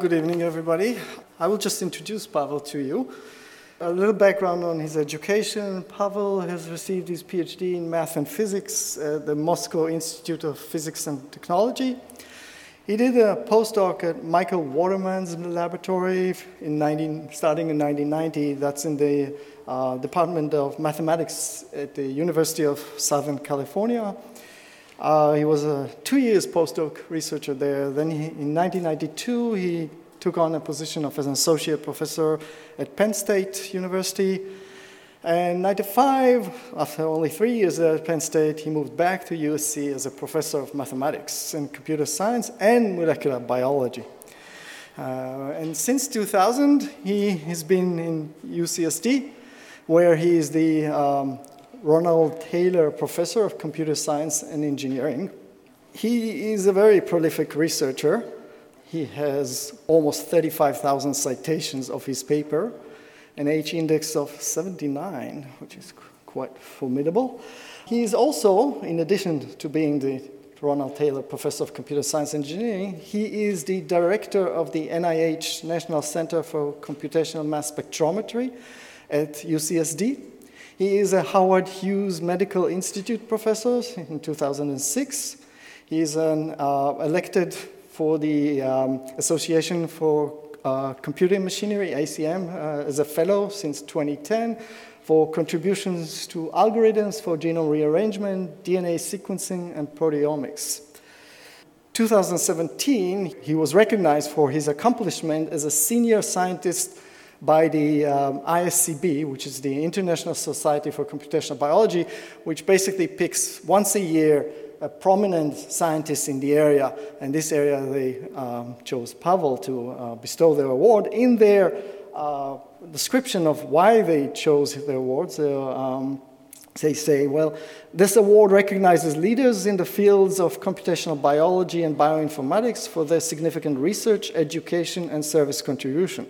Good evening, everybody. I will just introduce Pavel to you. A little background on his education. Pavel has received his PhD in math and physics at the Moscow Institute of Physics and Technology. He did a postdoc at Michael Waterman's laboratory in 19, starting in 1990. That's in the uh, Department of Mathematics at the University of Southern California. Uh, he was a two years postdoc researcher there. Then he, in 1992, he took on a position of an associate professor at Penn State University. And 95, after only three years at Penn State, he moved back to USC as a professor of mathematics and computer science and molecular biology. Uh, and since 2000, he has been in UCSD, where he is the um, Ronald Taylor Professor of Computer Science and Engineering. He is a very prolific researcher. He has almost 35,000 citations of his paper, an H index of 79, which is quite formidable. He is also, in addition to being the Ronald Taylor Professor of Computer Science and Engineering, he is the director of the NIH National Center for Computational Mass Spectrometry at UCSD. He is a Howard Hughes Medical Institute professor in 2006. He is an, uh, elected for the um, Association for uh, Computing Machinery, ACM, uh, as a fellow since 2010 for contributions to algorithms for genome rearrangement, DNA sequencing, and proteomics. 2017, he was recognized for his accomplishment as a senior scientist by the um, ISCB, which is the International Society for Computational Biology, which basically picks once a year a prominent scientist in the area. And this area, they um, chose Pavel to uh, bestow their award. In their uh, description of why they chose the awards, um, they say, well, this award recognizes leaders in the fields of computational biology and bioinformatics for their significant research, education, and service contribution.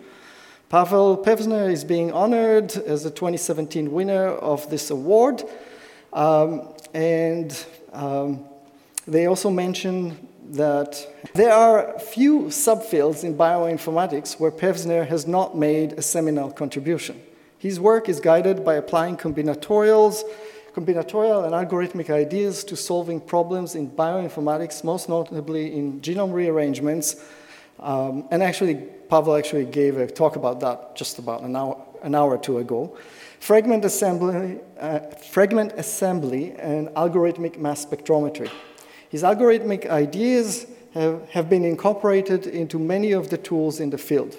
Pavel Pevzner is being honored as the 2017 winner of this award. Um, and um, they also mention that there are few subfields in bioinformatics where Pevzner has not made a seminal contribution. His work is guided by applying combinatorials, combinatorial and algorithmic ideas to solving problems in bioinformatics, most notably in genome rearrangements. Um, and actually, Pavel actually gave a talk about that just about an hour, an hour or two ago. Fragment assembly, uh, fragment assembly and algorithmic mass spectrometry. His algorithmic ideas have, have been incorporated into many of the tools in the field.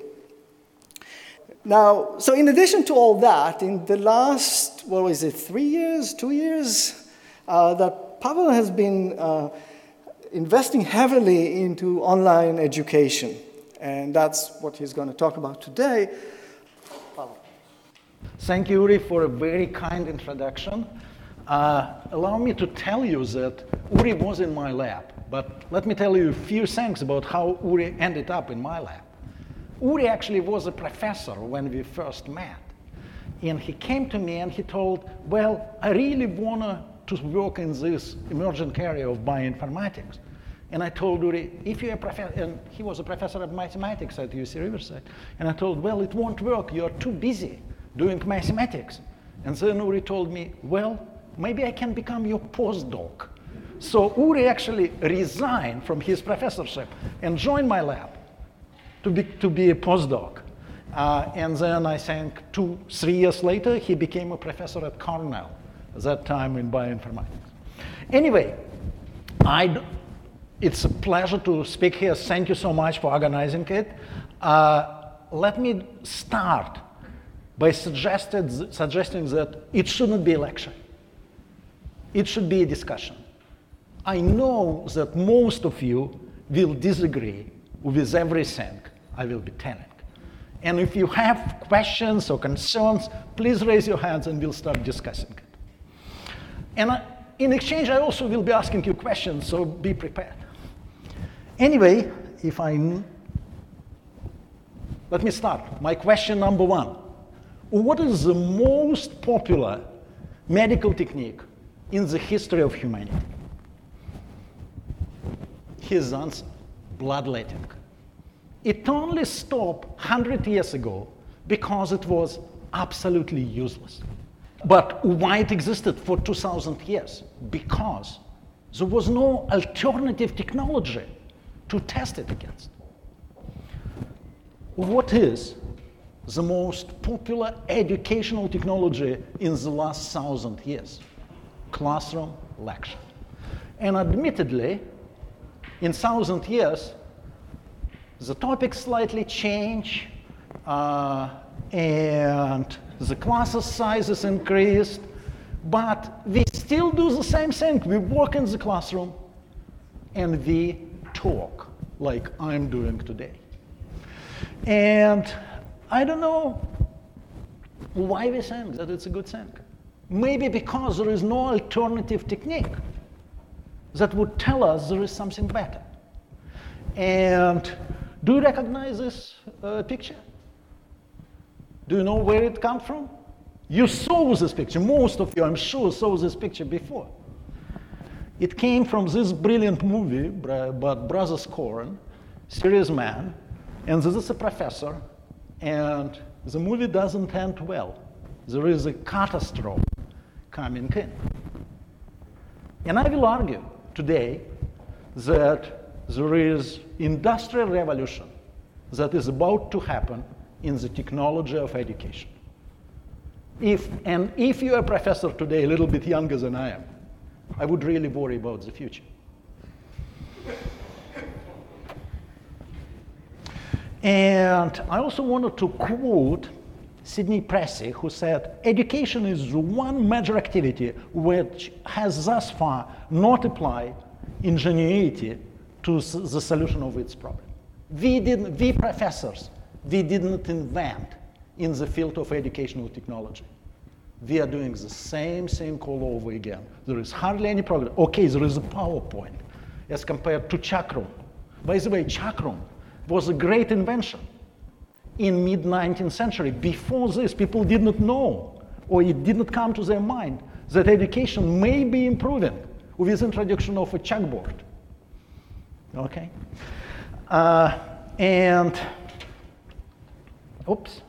Now, so in addition to all that, in the last, what was it, three years, two years, uh, that Pavel has been uh, investing heavily into online education. And that's what he's going to talk about today. Thank you, Uri, for a very kind introduction. Uh, allow me to tell you that Uri was in my lab, but let me tell you a few things about how Uri ended up in my lab. Uri actually was a professor when we first met. And he came to me and he told, Well, I really want to work in this emerging area of bioinformatics. And I told Uri, if you're a professor, and he was a professor of mathematics at UC Riverside, and I told, well, it won't work. You're too busy doing mathematics. And then Uri told me, well, maybe I can become your postdoc. So Uri actually resigned from his professorship and joined my lab to be, to be a postdoc. Uh, and then I think two, three years later, he became a professor at Cornell, at that time in bioinformatics. Anyway, I, it's a pleasure to speak here. Thank you so much for organizing it. Uh, let me start by suggested, suggesting that it shouldn't be a lecture. It should be a discussion. I know that most of you will disagree with everything I will be telling. And if you have questions or concerns, please raise your hands and we'll start discussing it. And I, in exchange, I also will be asking you questions, so be prepared. Anyway, if I. Let me start. My question number one What is the most popular medical technique in the history of humanity? His answer bloodletting. It only stopped 100 years ago because it was absolutely useless. But why it existed for 2,000 years? Because there was no alternative technology to test it against. What is the most popular educational technology in the last thousand years? Classroom lecture. And admittedly, in thousand years, the topics slightly change, uh, and the classes sizes increased, but we still do the same thing. We work in the classroom and we talk like I'm doing today. And I don't know why we think that it's a good thing. Maybe because there is no alternative technique that would tell us there is something better. And do you recognize this uh, picture? Do you know where it comes from? You saw this picture. Most of you, I'm sure, saw this picture before. It came from this brilliant movie about Brothers Coen, Serious Man, and this is a professor, and the movie doesn't end well. There is a catastrophe coming in. And I will argue today that there is industrial revolution that is about to happen in the technology of education. If, and if you're a professor today, a little bit younger than I am, I would really worry about the future. And I also wanted to quote Sidney Pressey, who said, Education is the one major activity which has thus far not applied ingenuity to the solution of its problem. We, didn't, we professors we didn't invent in the field of educational technology. We are doing the same thing all over again. There is hardly any progress. Okay, there is a PowerPoint as compared to Chakram. By the way, Chakram was a great invention in mid 19th century. Before this, people did not know, or it did not come to their mind, that education may be improving with the introduction of a chalkboard. Okay? Uh, and Oops.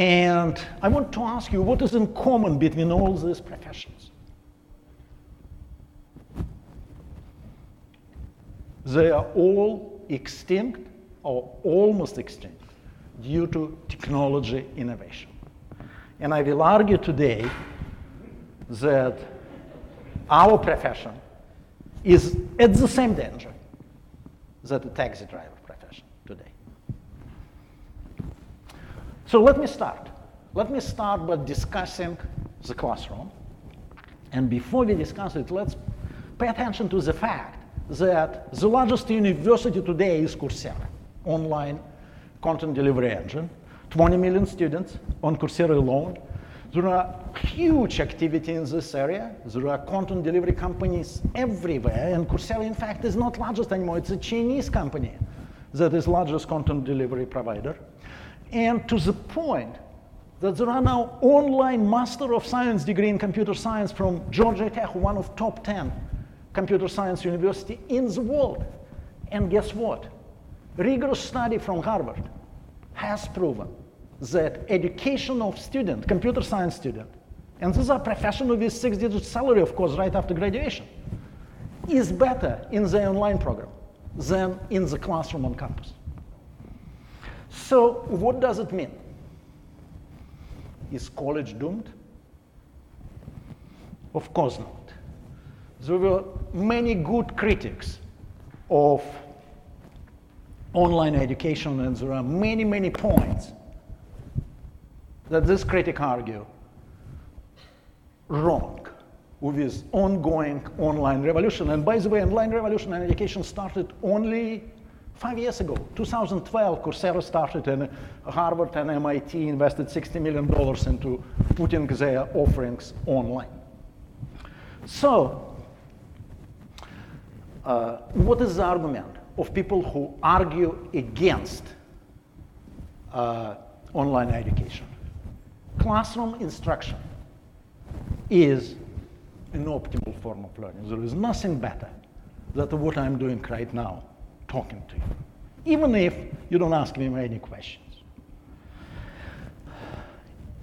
And I want to ask you what is in common between all these professions? They are all extinct or almost extinct due to technology innovation. And I will argue today that our profession is at the same danger that the taxi driver profession today. So let me start. Let me start by discussing the classroom. And before we discuss it, let's pay attention to the fact that the largest university today is Coursera, online content delivery engine. 20 million students on Coursera alone. There are huge activity in this area. There are content delivery companies everywhere, and Coursera, in fact, is not largest anymore. It's a Chinese company that is largest content delivery provider and to the point that there are now online Master of Science degree in computer science from Georgia Tech, one of top 10 computer science university in the world. And guess what? Rigorous study from Harvard has proven that education of student, computer science student, and these are professionals with six-digit salary, of course, right after graduation, is better in the online program than in the classroom on campus. So, what does it mean? Is college doomed? Of course not. There were many good critics of online education, and there are many, many points that this critic argue wrong with this ongoing online revolution. And by the way, online revolution and education started only Five years ago, 2012, Coursera started and Harvard and MIT invested $60 million into putting their offerings online. So, uh, what is the argument of people who argue against uh, online education? Classroom instruction is an optimal form of learning. There is nothing better than what I'm doing right now talking to you. even if you don't ask me any questions.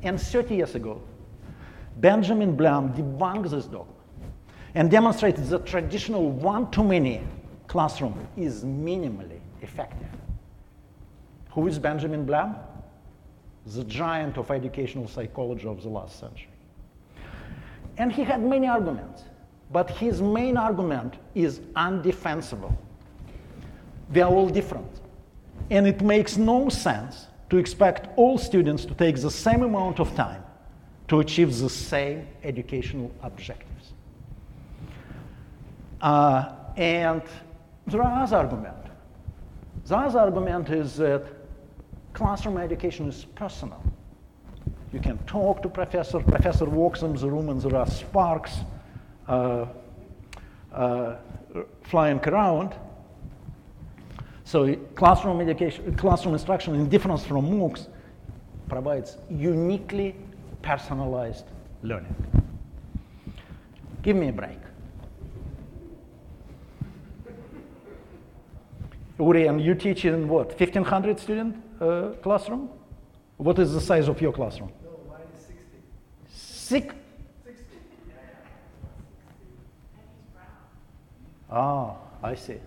And 30 years ago, Benjamin Bloom debunked this dogma and demonstrated that traditional one-to-many classroom is minimally effective. Who is Benjamin Bloom? The giant of educational psychology of the last century. And he had many arguments, but his main argument is undefensible. They are all different. And it makes no sense to expect all students to take the same amount of time to achieve the same educational objectives. Uh, and there are other arguments. The other argument is that classroom education is personal. You can talk to professor, professor walks in the room and there are sparks uh, uh, flying around. So classroom education, classroom instruction in difference from MOOCs provides uniquely personalized learning. Give me a break. Uri, and you teach in what, 1500 student uh, classroom? What is the size of your classroom? No, mine is 60. Six? 60. Ah, I see.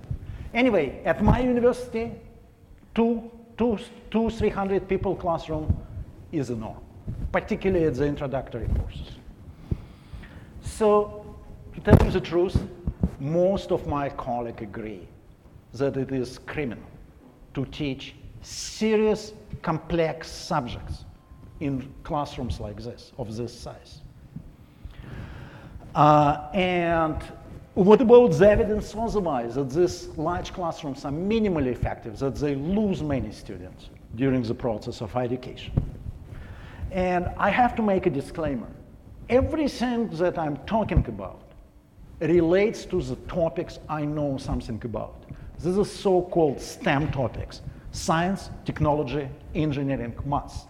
Anyway, at my university, two, two, two, 300 people classroom is a norm, particularly at the introductory courses. So, to tell you the truth, most of my colleagues agree that it is criminal to teach serious, complex subjects in classrooms like this, of this size. Uh, and what about the evidence otherwise that these large classrooms are minimally effective, that they lose many students during the process of education? And I have to make a disclaimer. Everything that I'm talking about relates to the topics I know something about. These are so-called STEM topics, science, technology, engineering, maths.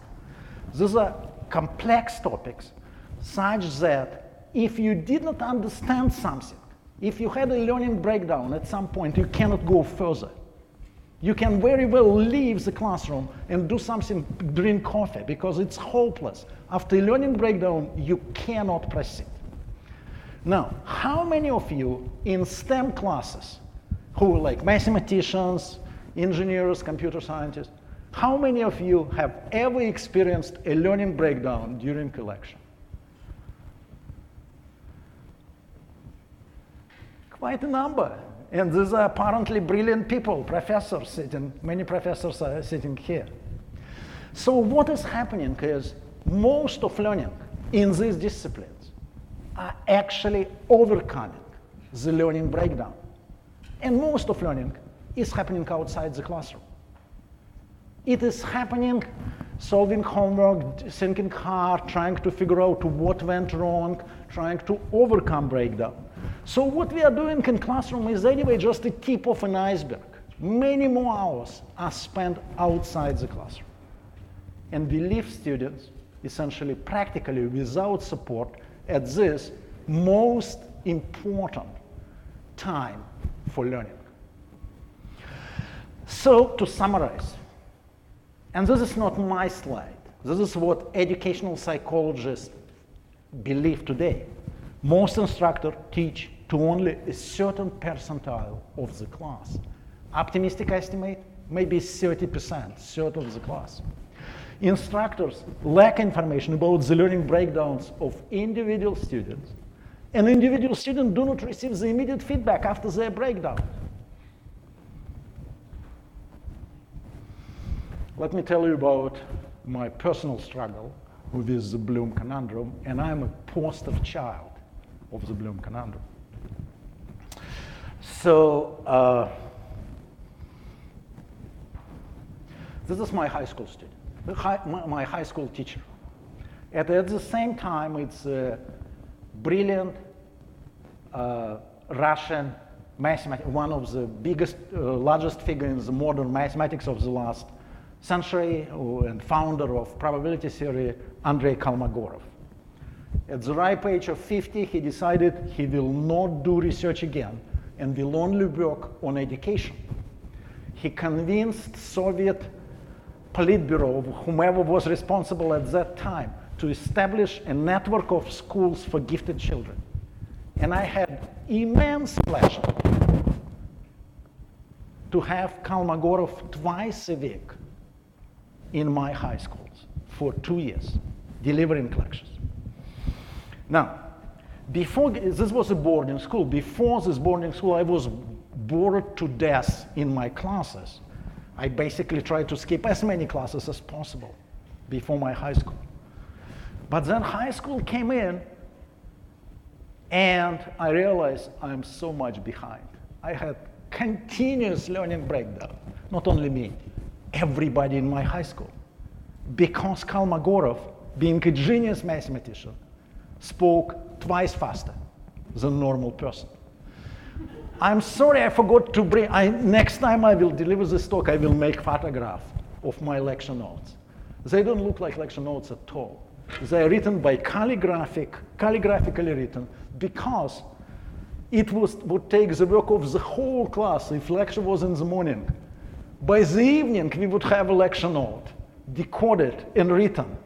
These are complex topics such that if you did not understand something, if you had a learning breakdown at some point, you cannot go further. You can very well leave the classroom and do something, drink coffee, because it's hopeless. After a learning breakdown, you cannot proceed. Now, how many of you in STEM classes, who are like mathematicians, engineers, computer scientists, how many of you have ever experienced a learning breakdown during collection? Quite a number. And these are apparently brilliant people, professors sitting, many professors are sitting here. So what is happening is most of learning in these disciplines are actually overcoming the learning breakdown. And most of learning is happening outside the classroom. It is happening solving homework, thinking hard, trying to figure out what went wrong, trying to overcome breakdown. So what we are doing in classroom is anyway just the tip of an iceberg. Many more hours are spent outside the classroom. And we leave students essentially practically without support at this most important time for learning. So to summarize, and this is not my slide, this is what educational psychologists believe today. Most instructors teach to only a certain percentile of the class. Optimistic estimate, maybe 30%, third of the class. Instructors lack information about the learning breakdowns of individual students, and individual students do not receive the immediate feedback after their breakdown. Let me tell you about my personal struggle with the Bloom conundrum, and I'm a poster child of the Bloom conundrum. So, uh, this is my high school student, my, high school teacher. And at the same time, it's a brilliant uh, Russian mathematician, one of the biggest, uh, largest figures in the modern mathematics of the last century and founder of probability theory, Andrei Kolmogorov. At the ripe age of 50, he decided he will not do research again and will only work on education. he convinced Soviet Politburo, whomever was responsible at that time, to establish a network of schools for gifted children. And I had immense pleasure to have Kolmogorov twice a week in my high schools for two years, delivering lectures. Now, before this was a boarding school. Before this boarding school, I was bored to death in my classes. I basically tried to skip as many classes as possible before my high school. But then high school came in, and I realized I'm so much behind. I had continuous learning breakdown. Not only me, everybody in my high school. Because Kolmogorov, being a genius mathematician, spoke twice faster than a normal person. I'm sorry I forgot to bring, I, next time I will deliver this talk, I will make photograph of my lecture notes. They don't look like lecture notes at all. They are written by calligraphic, calligraphically written, because it was, would take the work of the whole class if lecture was in the morning. By the evening, we would have a lecture note, decoded and written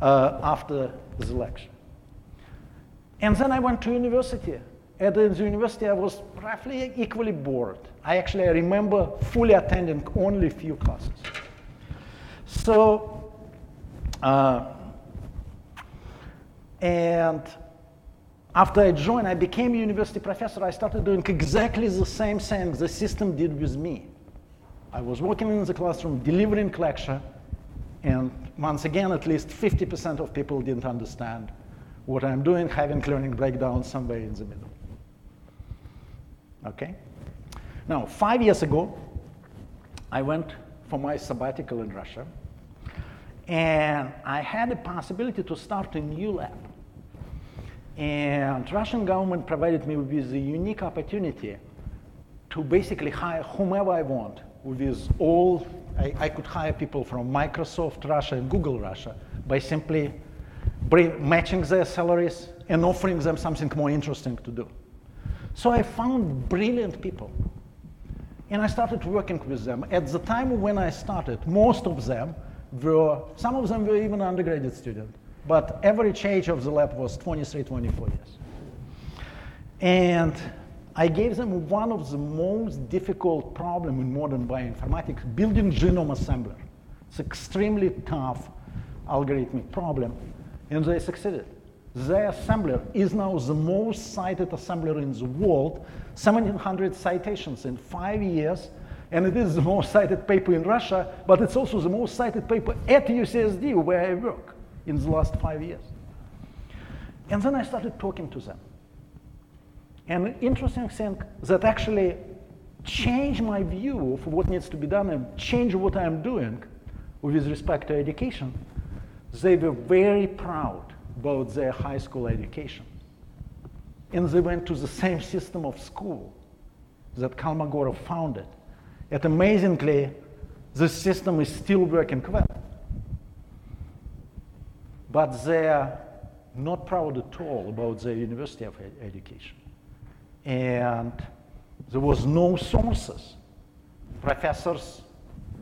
uh, after the lecture. And then I went to university. At the university, I was roughly equally bored. I actually I remember fully attending only a few classes. So, uh, and after I joined, I became a university professor. I started doing exactly the same thing the system did with me. I was working in the classroom, delivering lecture, and once again, at least 50% of people didn't understand what I'm doing, having learning breakdown somewhere in the middle. Okay? Now, five years ago, I went for my sabbatical in Russia, and I had the possibility to start a new lab. And Russian government provided me with a unique opportunity to basically hire whomever I want with all, I, I could hire people from Microsoft Russia and Google Russia by simply bring, matching their salaries and offering them something more interesting to do. So I found brilliant people. And I started working with them. At the time when I started, most of them were, some of them were even undergraduate students but average age of the lab was 23, 24 years. And I gave them one of the most difficult problem in modern bioinformatics, building genome assembler. It's extremely tough algorithmic problem, and they succeeded. Their assembler is now the most cited assembler in the world, 1700 citations in five years, and it is the most cited paper in Russia, but it's also the most cited paper at UCSD where I work in the last five years. And then I started talking to them. And an interesting thing that actually changed my view of what needs to be done and changed what I'm doing with respect to education, they were very proud about their high school education. And they went to the same system of school that Kolmogorov founded. And amazingly, the system is still working well but they're not proud at all about their university of ed education. And there was no sources. Professors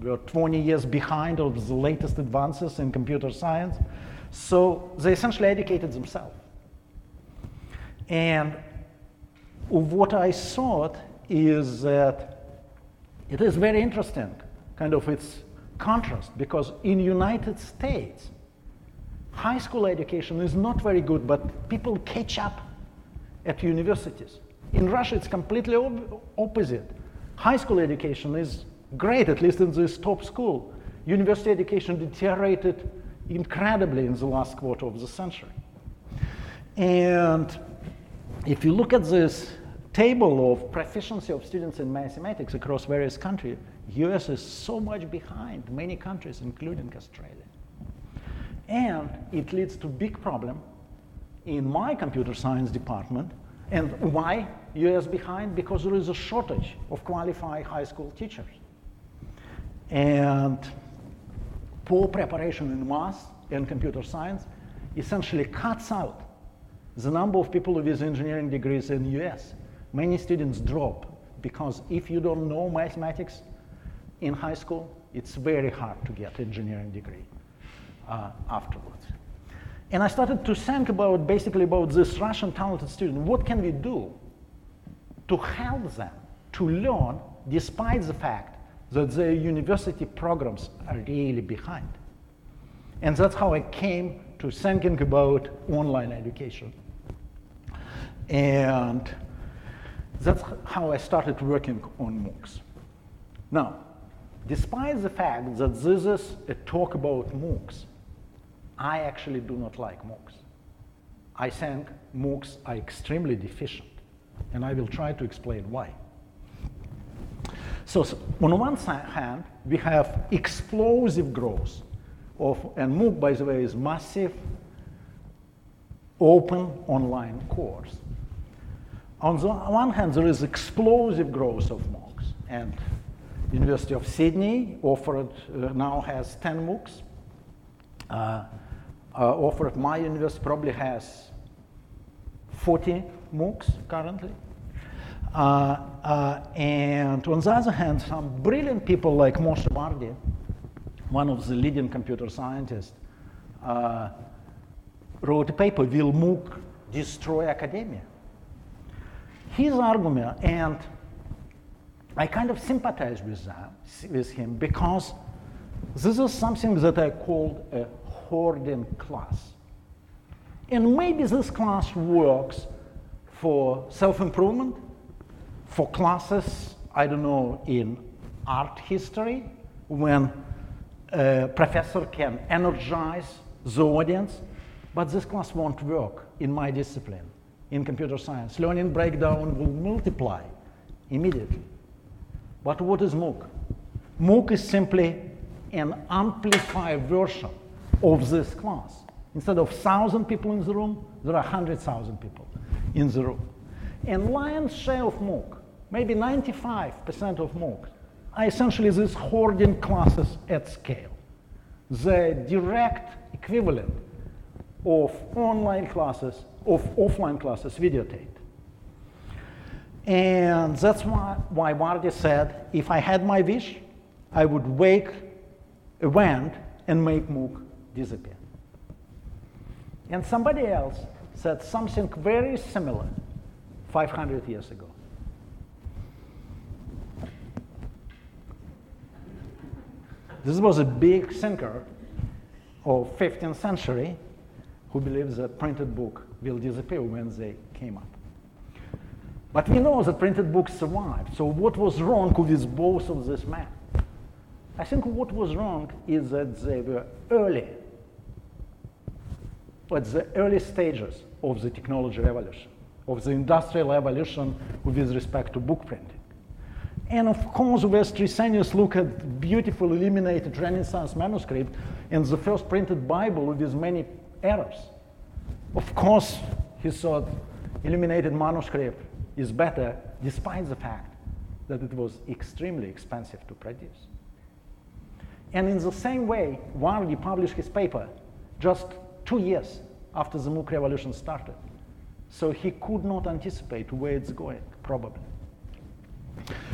were 20 years behind of the latest advances in computer science, so they essentially educated themselves. And what I thought is that it is very interesting, kind of its contrast, because in United States, high school education is not very good, but people catch up at universities. In Russia, it's completely op opposite. High school education is great, at least in this top school. University education deteriorated incredibly in the last quarter of the century. And if you look at this table of proficiency of students in mathematics across various countries, US is so much behind many countries, including Australia. And it leads to big problem in my computer science department. And why US behind? Because there is a shortage of qualified high school teachers. And poor preparation in math and computer science essentially cuts out the number of people with engineering degrees in US. Many students drop because if you don't know mathematics, in high school, it's very hard to get engineering degree uh, afterwards. And I started to think about basically about this Russian talented student. What can we do to help them to learn despite the fact that their university programs are really behind? And that's how I came to thinking about online education. And that's how I started working on MOOCs. Now, despite the fact that this is a talk about MOOCs, I actually do not like MOOCs. I think MOOCs are extremely deficient, and I will try to explain why. So, so on one hand, we have explosive growth of, and MOOC, by the way, is massive open online course. On the one hand, there is explosive growth of MOOCs, and University of Sydney offered, uh, now has 10 MOOCs. Uh, uh, offered. My university probably has 40 MOOCs currently. Uh, uh, and on the other hand, some brilliant people like Moshe Vardi, one of the leading computer scientists, uh, wrote a paper, Will MOOC Destroy Academia? His argument, and I kind of sympathize with, that, with him because this is something that I called a hoarding class. And maybe this class works for self improvement, for classes, I don't know, in art history, when a professor can energize the audience, but this class won't work in my discipline, in computer science. Learning breakdown will multiply immediately. But what is MOOC? MOOC is simply an amplified version of this class. Instead of 1,000 people in the room, there are 100,000 people in the room. And lion's share of MOOC, maybe 95% of MOOC, are essentially these hoarding classes at scale. The direct equivalent of online classes, of offline classes videotaped. And that's why, why Vardi said, if I had my wish, I would wake a wind and make MOOC disappear. And somebody else said something very similar 500 years ago. This was a big thinker of 15th century who believes that printed book will disappear when they came up. But we know that printed books survived. So what was wrong with both of these men? I think what was wrong is that they were early at the early stages of the technology revolution, of the industrial evolution with respect to book printing. And of course, West Trithemius looked at beautiful illuminated Renaissance manuscript and the first printed Bible with many errors. Of course, he thought illuminated manuscript is better despite the fact that it was extremely expensive to produce. And in the same way, Vardi published his paper just two years after the MOOC revolution started. So he could not anticipate where it's going, probably.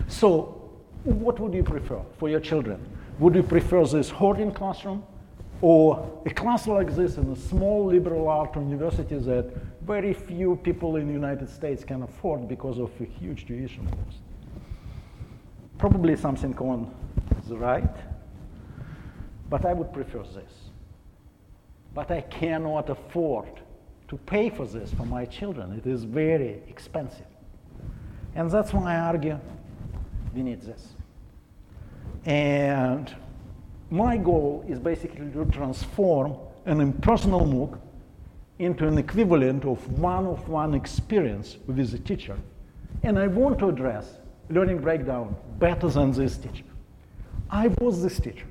So, what would you prefer for your children? Would you prefer this hoarding classroom or a class like this in a small liberal art university that very few people in the United States can afford because of a huge tuition cost? Probably something on the right, but I would prefer this but I cannot afford to pay for this for my children. It is very expensive. And that's why I argue we need this. And my goal is basically to transform an impersonal MOOC into an equivalent of one-of-one experience with a teacher. And I want to address learning breakdown better than this teacher. I was this teacher.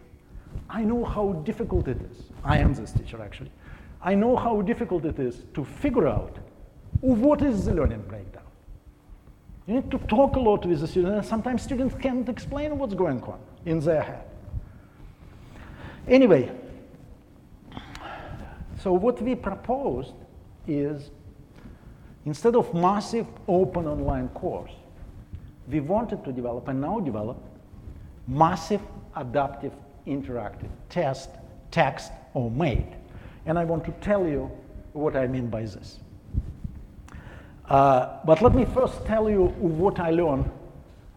I know how difficult it is. I am this teacher, actually. I know how difficult it is to figure out what is the learning breakdown. You need to talk a lot with the students, and sometimes students can't explain what's going on in their head. Anyway, so what we proposed is instead of massive open online course, we wanted to develop and now develop massive adaptive interactive test, text, or MAIT. And I want to tell you what I mean by this. Uh, but let me first tell you what I learned,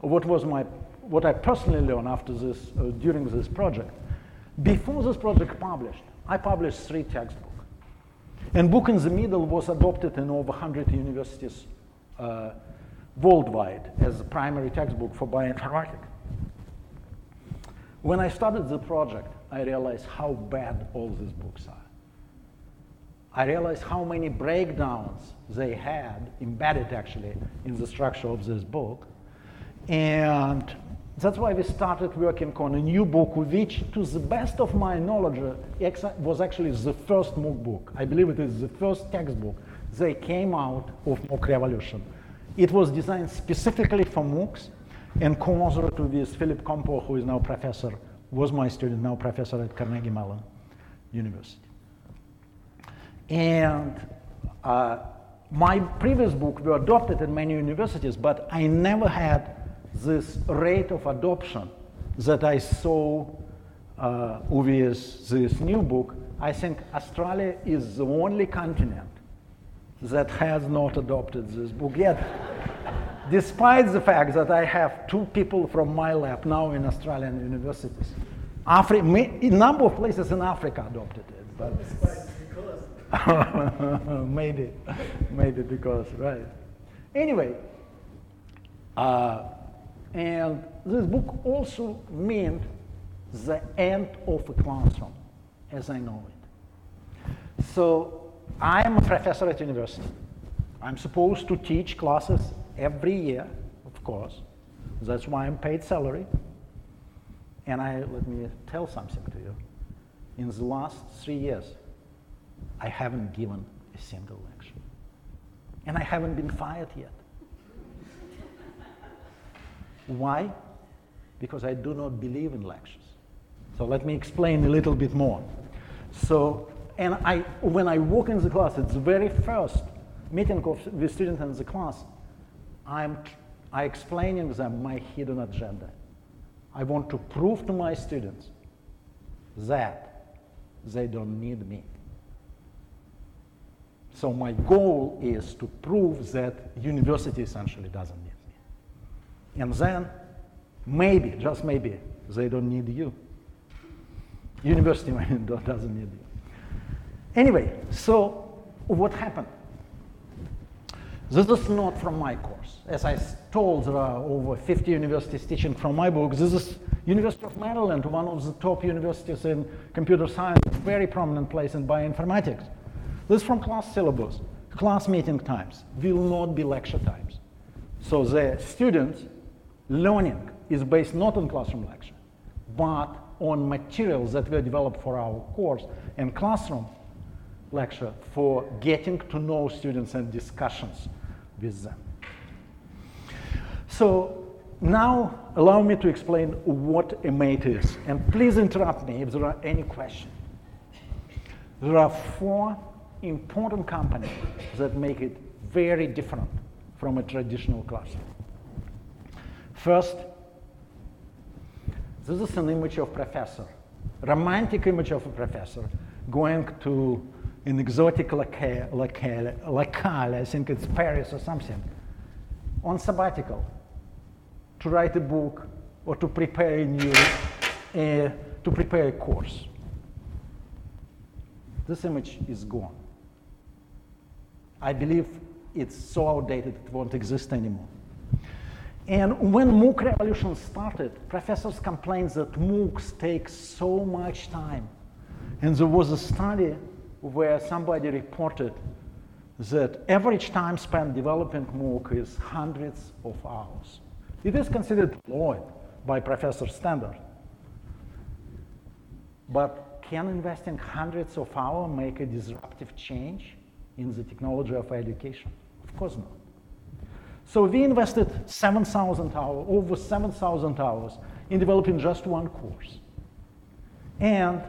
what was my, what I personally learned after this, uh, during this project. Before this project published, I published three textbooks. And book in the middle was adopted in over 100 universities uh, worldwide as a primary textbook for bioinformatics. When I started the project, I realized how bad all these books are. I realized how many breakdowns they had embedded actually in the structure of this book. And that's why we started working on a new book, which, to the best of my knowledge, was actually the first MOOC book. I believe it is the first textbook that came out of MOOC Revolution. It was designed specifically for MOOCs and co-authored with Phillip Compeau, who is now professor, was my student, now professor at Carnegie Mellon University. And uh, my previous book were adopted in many universities, but I never had this rate of adoption that I saw uh, with this new book. I think Australia is the only continent that has not adopted this book yet. Despite the fact that I have two people from my lab now in Australian universities. Afri- a number of places in Africa adopted it, but maybe, maybe because, right. Anyway, uh, and this book also meant the end of a classroom, as I know it. So I'm a professor at university. I'm supposed to teach classes every year, of course. That's why I'm paid salary. And I, let me tell something to you. In the last three years, I haven't given a single lecture. And I haven't been fired yet. Why? Because I do not believe in lectures. So let me explain a little bit more. So, and I, when I walk in the class, it's the very first meeting of the students in the class, I'm I explaining them my hidden agenda. I want to prove to my students that they don't need me. So my goal is to prove that university essentially doesn't need me. And then maybe, just maybe, they don't need you. University doesn't need you. Anyway, so what happened? This is not from my course. As I told, there are over 50 universities teaching from my book. This is University of Maryland, one of the top universities in computer science, very prominent place in bioinformatics. This is from class syllabus. Class meeting times will not be lecture times. So the students' learning is based not on classroom lecture, but on materials that were developed for our course and classroom lecture for getting to know students and discussions with them. So now allow me to explain what a MAIT is. And please interrupt me if there are any questions. There are four important companies that make it very different from a traditional classroom. First, this is an image of professor, romantic image of a professor going to an exotic locale, locale, locale, I think it's Paris or something, on sabbatical to write a book or to prepare a new, uh, to prepare a course. This image is gone. I believe it's so outdated it won't exist anymore. And when MOOC revolution started, professors complained that MOOCs take so much time. And there was a study where somebody reported that average time spent developing MOOC is hundreds of hours. It is considered low by professor standard. But can investing hundreds of hours make a disruptive change? in the technology of education? Of course not. So we invested 7,000 hours, over 7,000 hours in developing just one course. And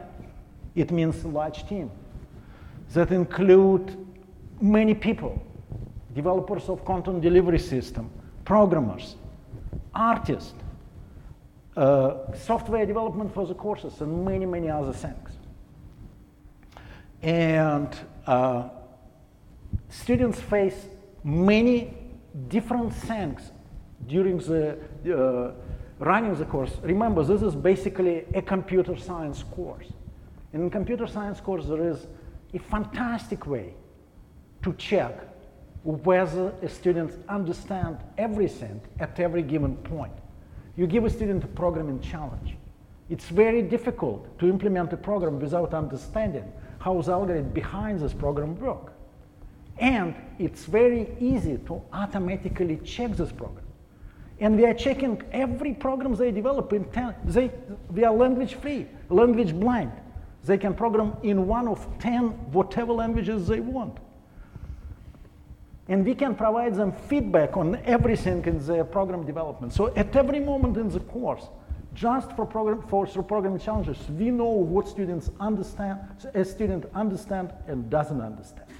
it means a large team that include many people, developers of content delivery system, programmers, artists, uh, software development for the courses, and many, many other things. And uh, students face many different things during the uh, running the course. Remember, this is basically a computer science course. In computer science course, there is a fantastic way to check whether a student understands everything at every given point. You give a student a programming challenge. It's very difficult to implement a program without understanding how the algorithm behind this program work. And it's very easy to automatically check this program. And we are checking every program they develop in 10, they, they are language free, language blind. They can program in one of 10 whatever languages they want. And we can provide them feedback on everything in their program development. So at every moment in the course, just for program for through programming challenges, we know what students understand, a student understand and doesn't understand.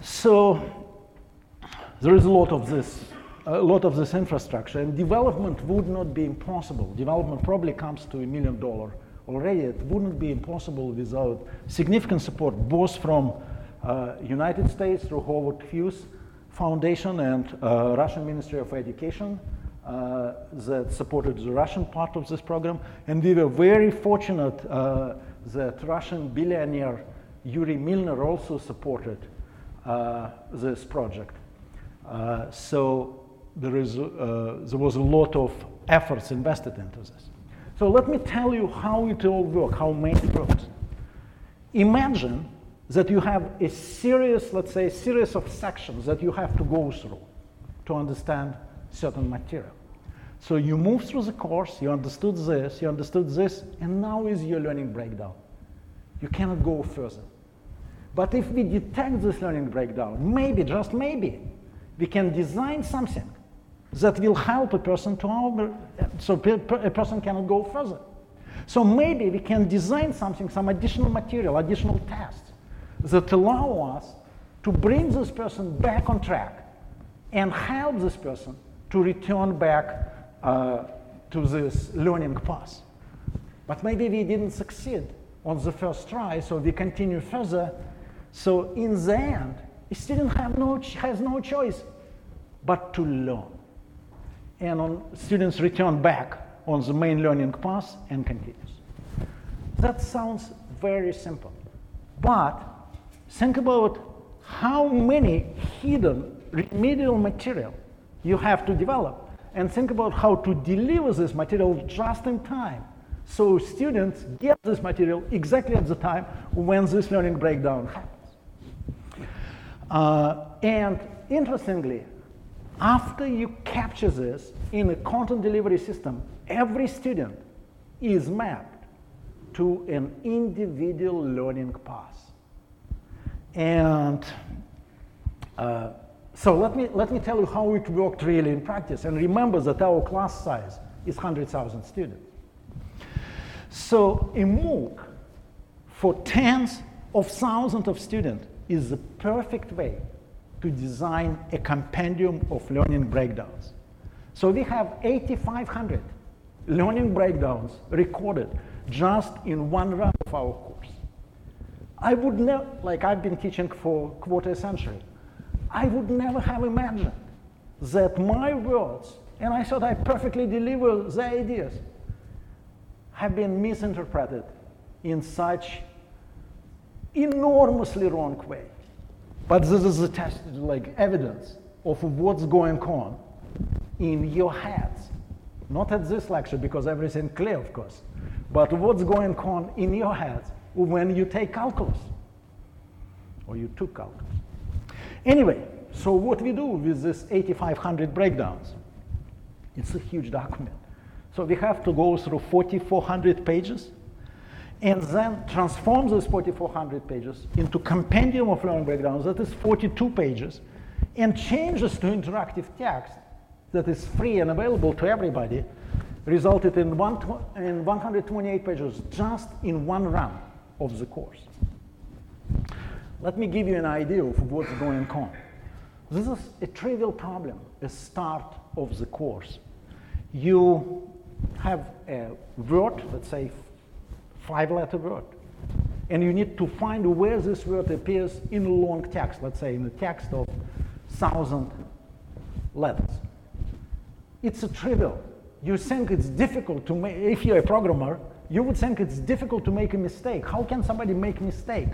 So there is a lot of this, a lot of this infrastructure, and development would not be impossible. Development probably comes to a million dollar already. It wouldn't be impossible without significant support, both from uh, United States through Howard Hughes Foundation and uh, Russian Ministry of Education, uh, that supported the Russian part of this program. And we were very fortunate uh, that Russian billionaire Yuri Milner also supported uh, this project. Uh, so there, is, there was a lot of efforts invested into this. So let me tell you how it all works, how MAIT works. Imagine that you have a series, let's say, a series of sections that you have to go through to understand certain material. So you move through the course, you understood this, you understood this, and now is your learning breakdown. You cannot go further. But if we detect this learning breakdown, maybe, just maybe, we can design something that will help a person to over, so a person cannot go further. So maybe we can design something, some additional material, additional tests that allow us to bring this person back on track and help this person to return back uh, to this learning path. But maybe we didn't succeed on the first try, so we continue further. So in the end, a student have no, has no choice but to learn. And on, students return back on the main learning path and continues. That sounds very simple. But think about how many hidden remedial material you have to develop and think about how to deliver this material just in time. So students get this material exactly at the time when this learning breakdown happens. Uh, and interestingly, after you capture this in a content delivery system, every student is mapped to an individual learning path. And uh, so let me, let me tell you how it worked really in practice. And remember that our class size is 100,000 students. So a MOOC for tens of thousands of students is the perfect way to design a compendium of learning breakdowns. So we have 8,500 learning breakdowns recorded just in one run of our course. I would never, like I've been teaching for quarter century, I would never have imagined that my words, and I thought I perfectly deliver the ideas, have been misinterpreted in such enormously wrong way. But this is a test, like evidence of what's going on in your heads. Not at this lecture because everything clear, of course, but what's going on in your heads when you take calculus or you took calculus. Anyway, so what we do with this 8,500 breakdowns? It's a huge document. So we have to go through 4,400 pages and then transform those 4,400 pages into compendium of learning breakdowns that is 42 pages and changes to interactive text that is free and available to everybody resulted in, one, in 128 pages just in one run of the course. Let me give you an idea of what's going on. This is a trivial problem, a start of the course. You have a word, let's say five letter word, and you need to find where this word appears in a long text, let's say in a text of thousand letters. It's a trivial. You think it's difficult to make, if you're a programmer, you would think it's difficult to make a mistake. How can somebody make mistake?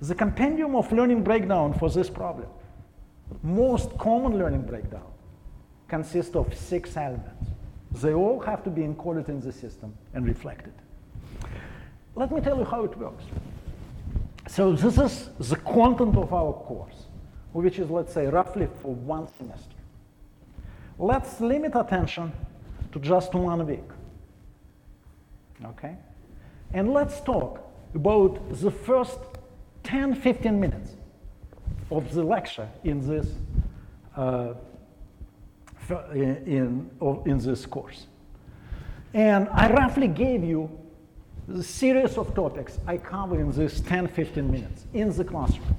The compendium of learning breakdown for this problem, most common learning breakdown, consists of six elements. They all have to be encoded in the system and reflected. Let me tell you how it works. So this is the content of our course, which is, let's say, roughly for one semester. Let's limit attention to just one week. Okay? And let's talk about the first 10, 15 minutes of the lecture in this, uh, in, in this course. And I roughly gave you the series of topics I cover in this 10, 15 minutes in the classroom.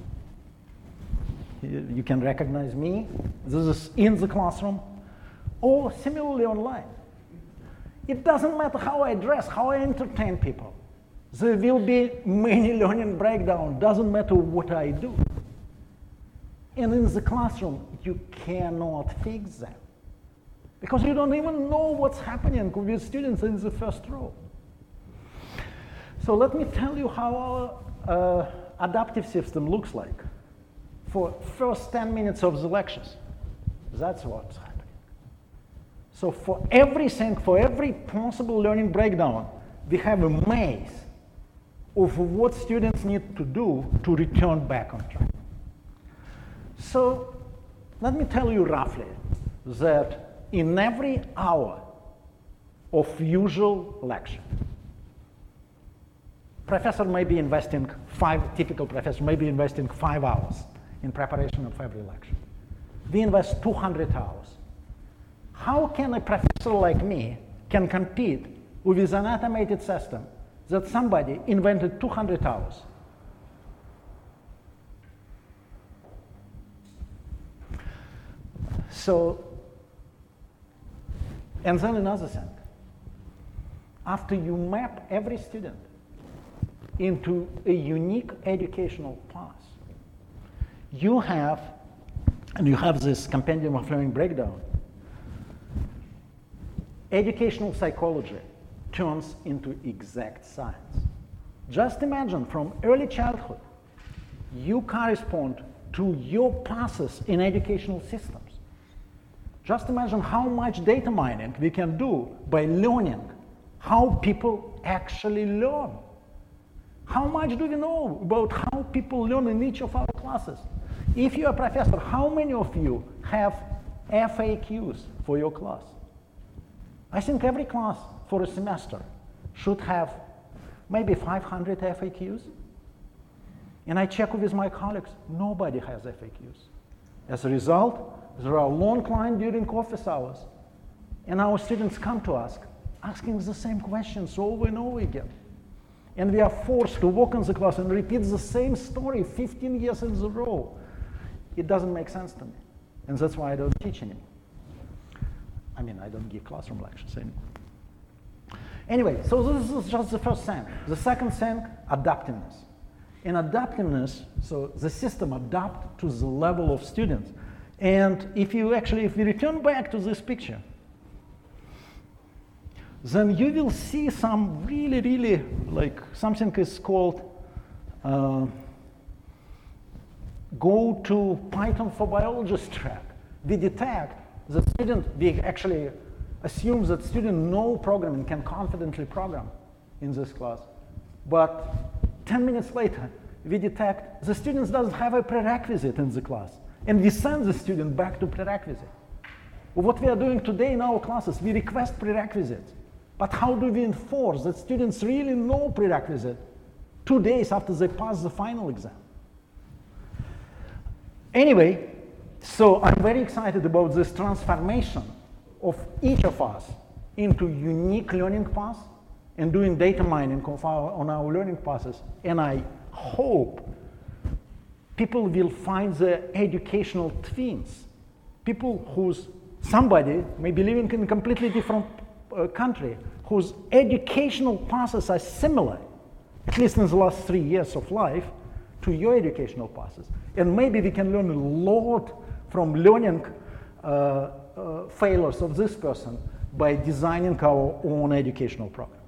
You can recognize me. This is in the classroom or similarly online. It doesn't matter how I dress, how I entertain people. There will be many learning breakdown. Doesn't matter what I do. And in the classroom, you cannot fix them because you don't even know what's happening with students in the first row. So let me tell you how our uh, adaptive system looks like for first 10 minutes of the lectures. That's what's happening. So for everything, for every possible learning breakdown, we have a maze of what students need to do to return back on track. So let me tell you roughly that in every hour of usual lecture, professor may be investing five, typical professor may be investing five hours in preparation of every lecture. We invest 200 hours. How can a professor like me can compete with an automated system that somebody invented 200 hours? So, and then another thing. After you map every student into a unique educational path, you have, and you have this compendium of learning breakdown, educational psychology turns into exact science. Just imagine from early childhood, you correspond to your passes in educational systems. Just imagine how much data mining we can do by learning how people actually learn. How much do we know about how people learn in each of our classes? If you're a professor, how many of you have FAQs for your class? I think every class for a semester should have maybe 500 FAQs. And I check with my colleagues, nobody has FAQs. As a result, there are long lines during office hours. And our students come to us asking the same questions over and over again. And we are forced to walk in the class and repeat the same story 15 years in a row. It doesn't make sense to me. And that's why I don't teach anymore. I mean, I don't give classroom lectures anymore. Anyway, so this is just the first thing. The second thing, adaptiveness. In adaptiveness, so the system adapt to the level of students. And if you actually, if we return back to this picture, then you will see some really, really, like something is called uh, go to Python for biologists track. We detect the student, we actually assume that student know programming, can confidently program in this class. But 10 minutes later, we detect the student doesn't have a prerequisite in the class. And we send the student back to prerequisite. What we are doing today in our classes, we request prerequisites. But how do we enforce that students really know prerequisite two days after they pass the final exam? Anyway, so I'm very excited about this transformation of each of us into unique learning paths and doing data mining our, on our learning paths. And I hope people will find the educational twins, people whose somebody may be living in completely different uh, country whose educational passes are similar, at least in the last three years of life, to your educational passes. And maybe we can learn a lot from learning uh, uh, failures of this person by designing our own educational program.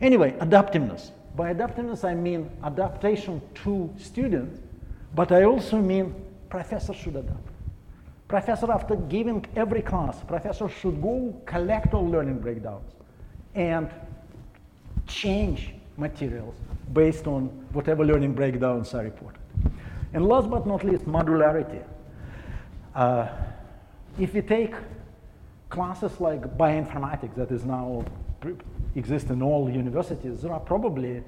Anyway, adaptiveness. By adaptiveness, I mean adaptation to students, but I also mean professors should adapt. Professor, after giving every class, professor should go collect all learning breakdowns and change materials based on whatever learning breakdowns are reported. And last but not least, modularity. Uh, if we take classes like bioinformatics that is now exist in all universities, there are probably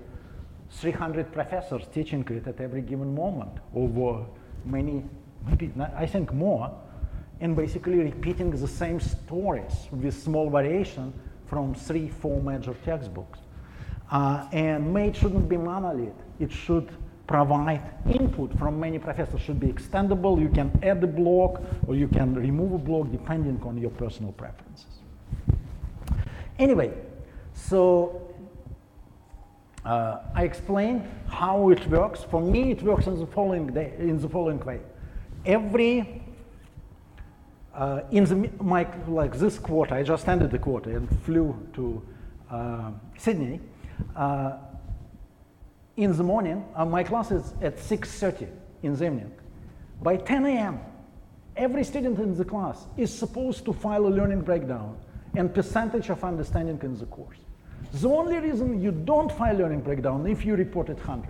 300 professors teaching it at every given moment over many, maybe I think more, and basically repeating the same stories with small variation from three, four major textbooks. Uh, and MAIT shouldn't be monolith. It should provide input from many professors should be extendable. You can add a block or you can remove a block depending on your personal preferences. Anyway, so uh, I explained how it works. For me, it works in the following, day, in the following way. Every, uh, in the, my, like this quarter, I just ended the quarter and flew to uh, Sydney. Uh, in the morning, uh, my class is at 6.30 in the evening. By 10 a.m., every student in the class is supposed to file a learning breakdown and percentage of understanding in the course. The only reason you don't file learning breakdown if you reported 100.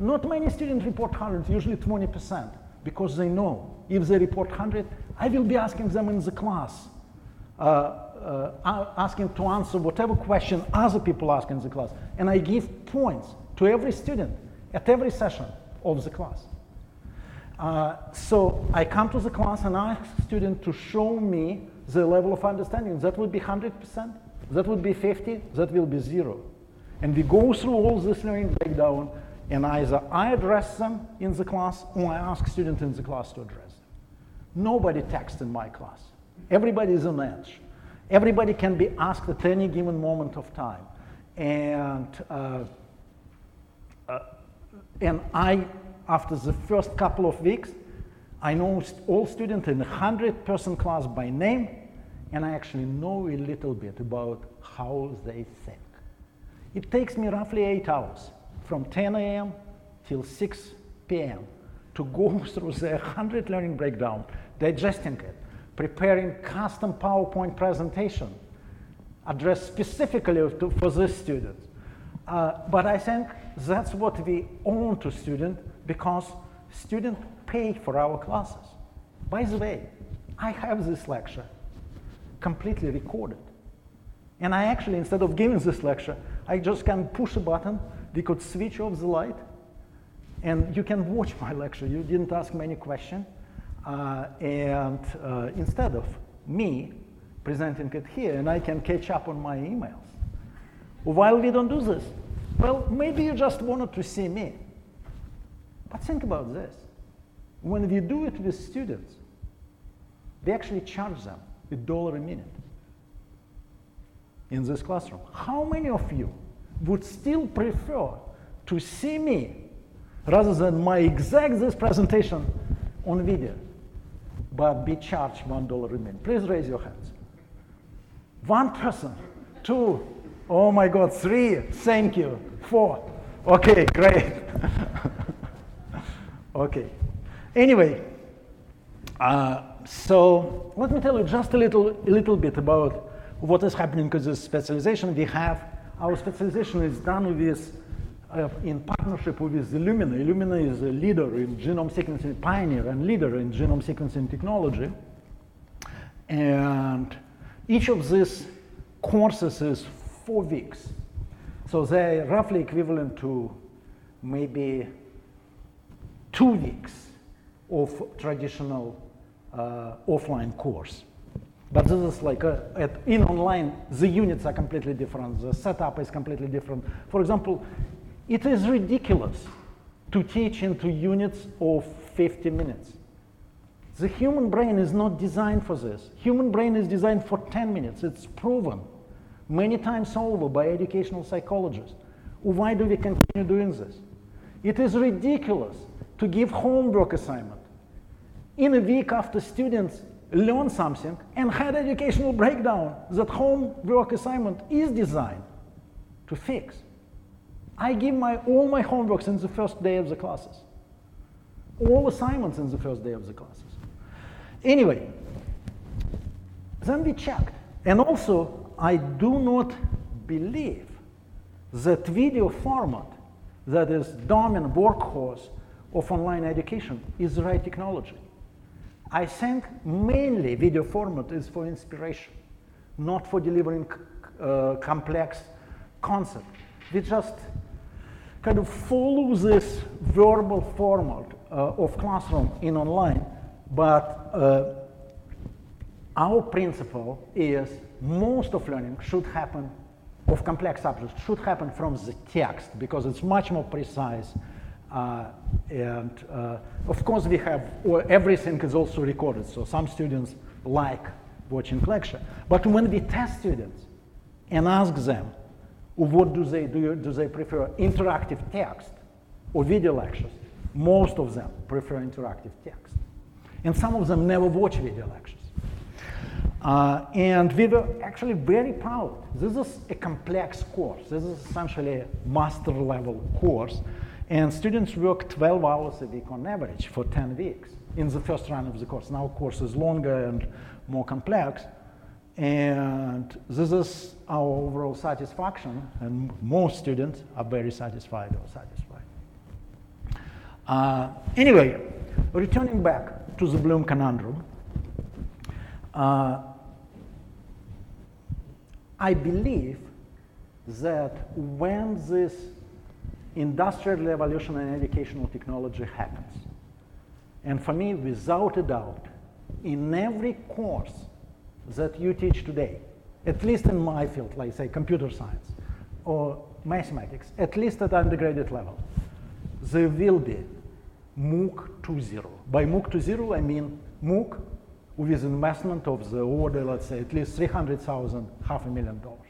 Not many students report 100, usually 20%, because they know if they report 100, I will be asking them in the class, uh, uh, asking to answer whatever question other people ask in the class. And I give points to every student at every session of the class. Uh, so I come to the class and ask student to show me the level of understanding. That would be 100%, that would be 50, that will be zero. And we go through all this learning breakdown and either I address them in the class or I ask students in the class to address them. Nobody texts in my class. Everybody is on edge. Everybody can be asked at any given moment of time. And uh, uh, and I, after the first couple of weeks, I know all students in a 100-person class by name, and I actually know a little bit about how they think. It takes me roughly eight hours, from 10 a.m. till 6 p.m., to go through the 100 learning breakdown, digesting it, preparing custom PowerPoint presentation, addressed specifically to, for this student. Uh, but I think that's what we owe to students because students pay for our classes. By the way, I have this lecture completely recorded. And I actually, instead of giving this lecture, I just can push a button, we could switch off the light, and you can watch my lecture. You didn't ask me any question. Uh, and uh, instead of me presenting it here, and I can catch up on my emails. While we don't do this, well, maybe you just wanted to see me. But think about this. When we do it with students, we actually charge them a dollar a minute in this classroom. How many of you would still prefer to see me rather than my exact this presentation on video, but be charged one dollar a minute? Please raise your hands. One person, two, Oh my God, three, thank you. Four, okay, great. okay. Anyway, uh, so let me tell you just a little, a little bit about what is happening with this specialization. We have, our specialization is done with, uh, in partnership with Illumina. Illumina is a leader in genome sequencing, pioneer and leader in genome sequencing technology. And each of these courses is four weeks. So they're roughly equivalent to maybe two weeks of traditional uh, offline course. But this is like a, at, in online, the units are completely different. The setup is completely different. For example, it is ridiculous to teach into units of 50 minutes. The human brain is not designed for this. Human brain is designed for 10 minutes. It's proven many times over by educational psychologists. Why do we continue doing this? It is ridiculous to give homework assignment in a week after students learn something and had educational breakdown that homework assignment is designed to fix. I give my, all my homeworks in the first day of the classes. All assignments in the first day of the classes. Anyway, then we checked. And also, I do not believe that video format that is dominant workhorse of online education is the right technology. I think mainly video format is for inspiration, not for delivering uh, complex concept. We just kind of follow this verbal format uh, of classroom in online, but uh, our principle is most of learning should happen of complex subjects should happen from the text because it's much more precise uh, and uh, of course we have everything is also recorded so some students like watching lecture but when we test students and ask them what do they do do they prefer interactive text or video lectures most of them prefer interactive text and some of them never watch video lectures uh, and we were actually very proud. This is a complex course. This is essentially a master level course. And students work 12 hours a week on average for 10 weeks in the first run of the course. Now, course is longer and more complex. And this is our overall satisfaction. And most students are very satisfied or satisfied. Uh, anyway, returning back to the Bloom conundrum. Uh, I believe that when this industrial revolution in educational technology happens, and for me, without a doubt, in every course that you teach today, at least in my field, like say computer science or mathematics, at least at undergraduate level, there will be MOOC 2.0. By MOOC 2.0, I mean MOOC with investment of the order, let's say, at least 300,000, half a million dollars.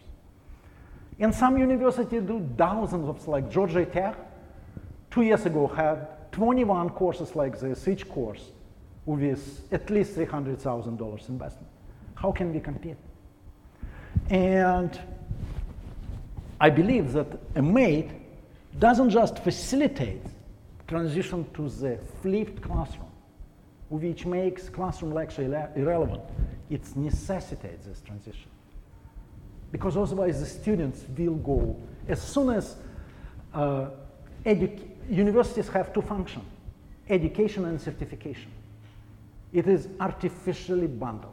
And some universities do thousands of, like Georgia Tech, two years ago had 21 courses like this, each course with at least $300,000 investment. How can we compete? And I believe that a MAIT doesn't just facilitate transition to the flipped classroom, which makes classroom lecture irrelevant. It necessitates this transition. Because otherwise the students will go, as soon as uh, universities have two functions, education and certification. It is artificially bundled.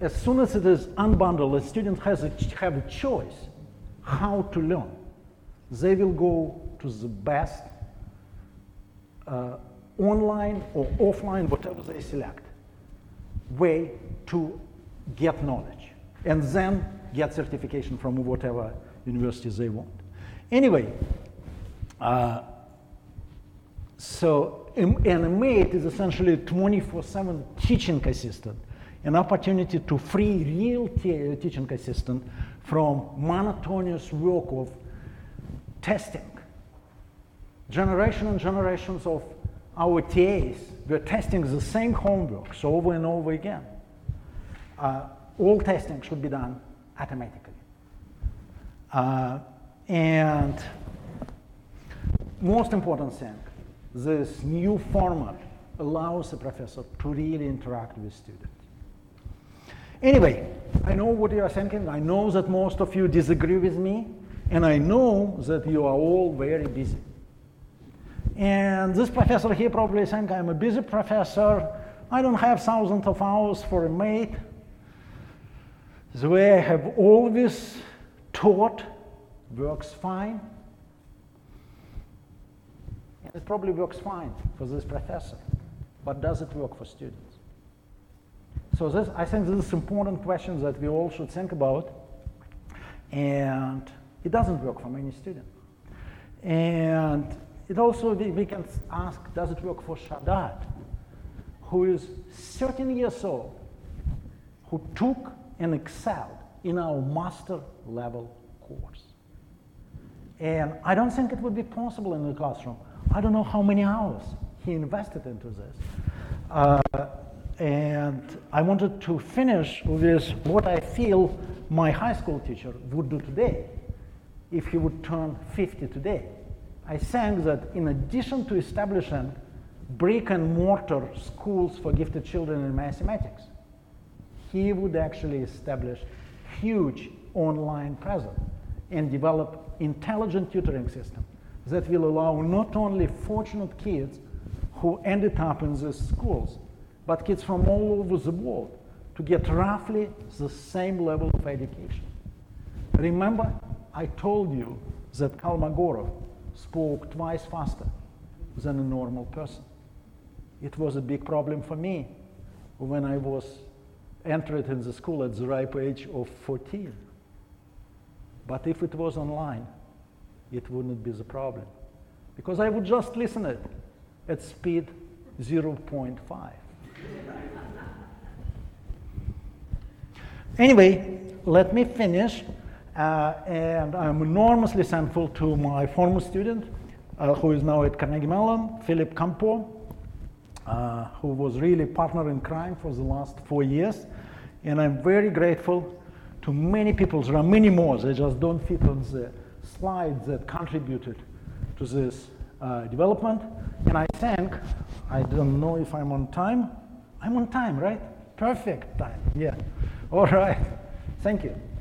As soon as it is unbundled, the student has a, have a choice how to learn. They will go to the best uh, online or offline, whatever they select, way to get knowledge and then get certification from whatever universities they want. Anyway, uh, so an MAIT is essentially a 24-7 teaching assistant, an opportunity to free real teaching assistant from monotonous work of testing. Generation and generations of our TAs were testing the same homeworks over and over again. Uh, all testing should be done automatically. Uh, and most important thing, this new format allows the professor to really interact with students. Anyway, I know what you are thinking. I know that most of you disagree with me, and I know that you are all very busy. And this professor here probably think I'm a busy professor. I don't have thousands of hours for a MAIT. The way I have always taught works fine. And it probably works fine for this professor. But does it work for students? So this, I think this is important question that we all should think about. And it doesn't work for many students. And it also, we can ask, does it work for Shadat? who is 13 years old, who took and excelled in our master level course. And I don't think it would be possible in the classroom. I don't know how many hours he invested into this. Uh, and I wanted to finish with what I feel my high school teacher would do today if he would turn 50 today. I think that in addition to establishing brick and mortar schools for gifted children in mathematics, he would actually establish huge online presence and develop intelligent tutoring system that will allow not only fortunate kids who ended up in these schools, but kids from all over the world to get roughly the same level of education. Remember, I told you that Kolmogorov spoke twice faster than a normal person. It was a big problem for me when I was entered in the school at the ripe age of 14. But if it was online, it wouldn't be the problem. Because I would just listen it at speed 0.5. anyway, let me finish. Uh, and I'm enormously thankful to my former student, uh, who is now at Carnegie Mellon, Phillip Compeau, uh, who was really partner in crime for the last four years. And I'm very grateful to many people. There are many more. They just don't fit on the slides that contributed to this uh, development. And I thank, I don't know if I'm on time. I'm on time, right? Perfect time. Yeah. All right. Thank you. Thank you.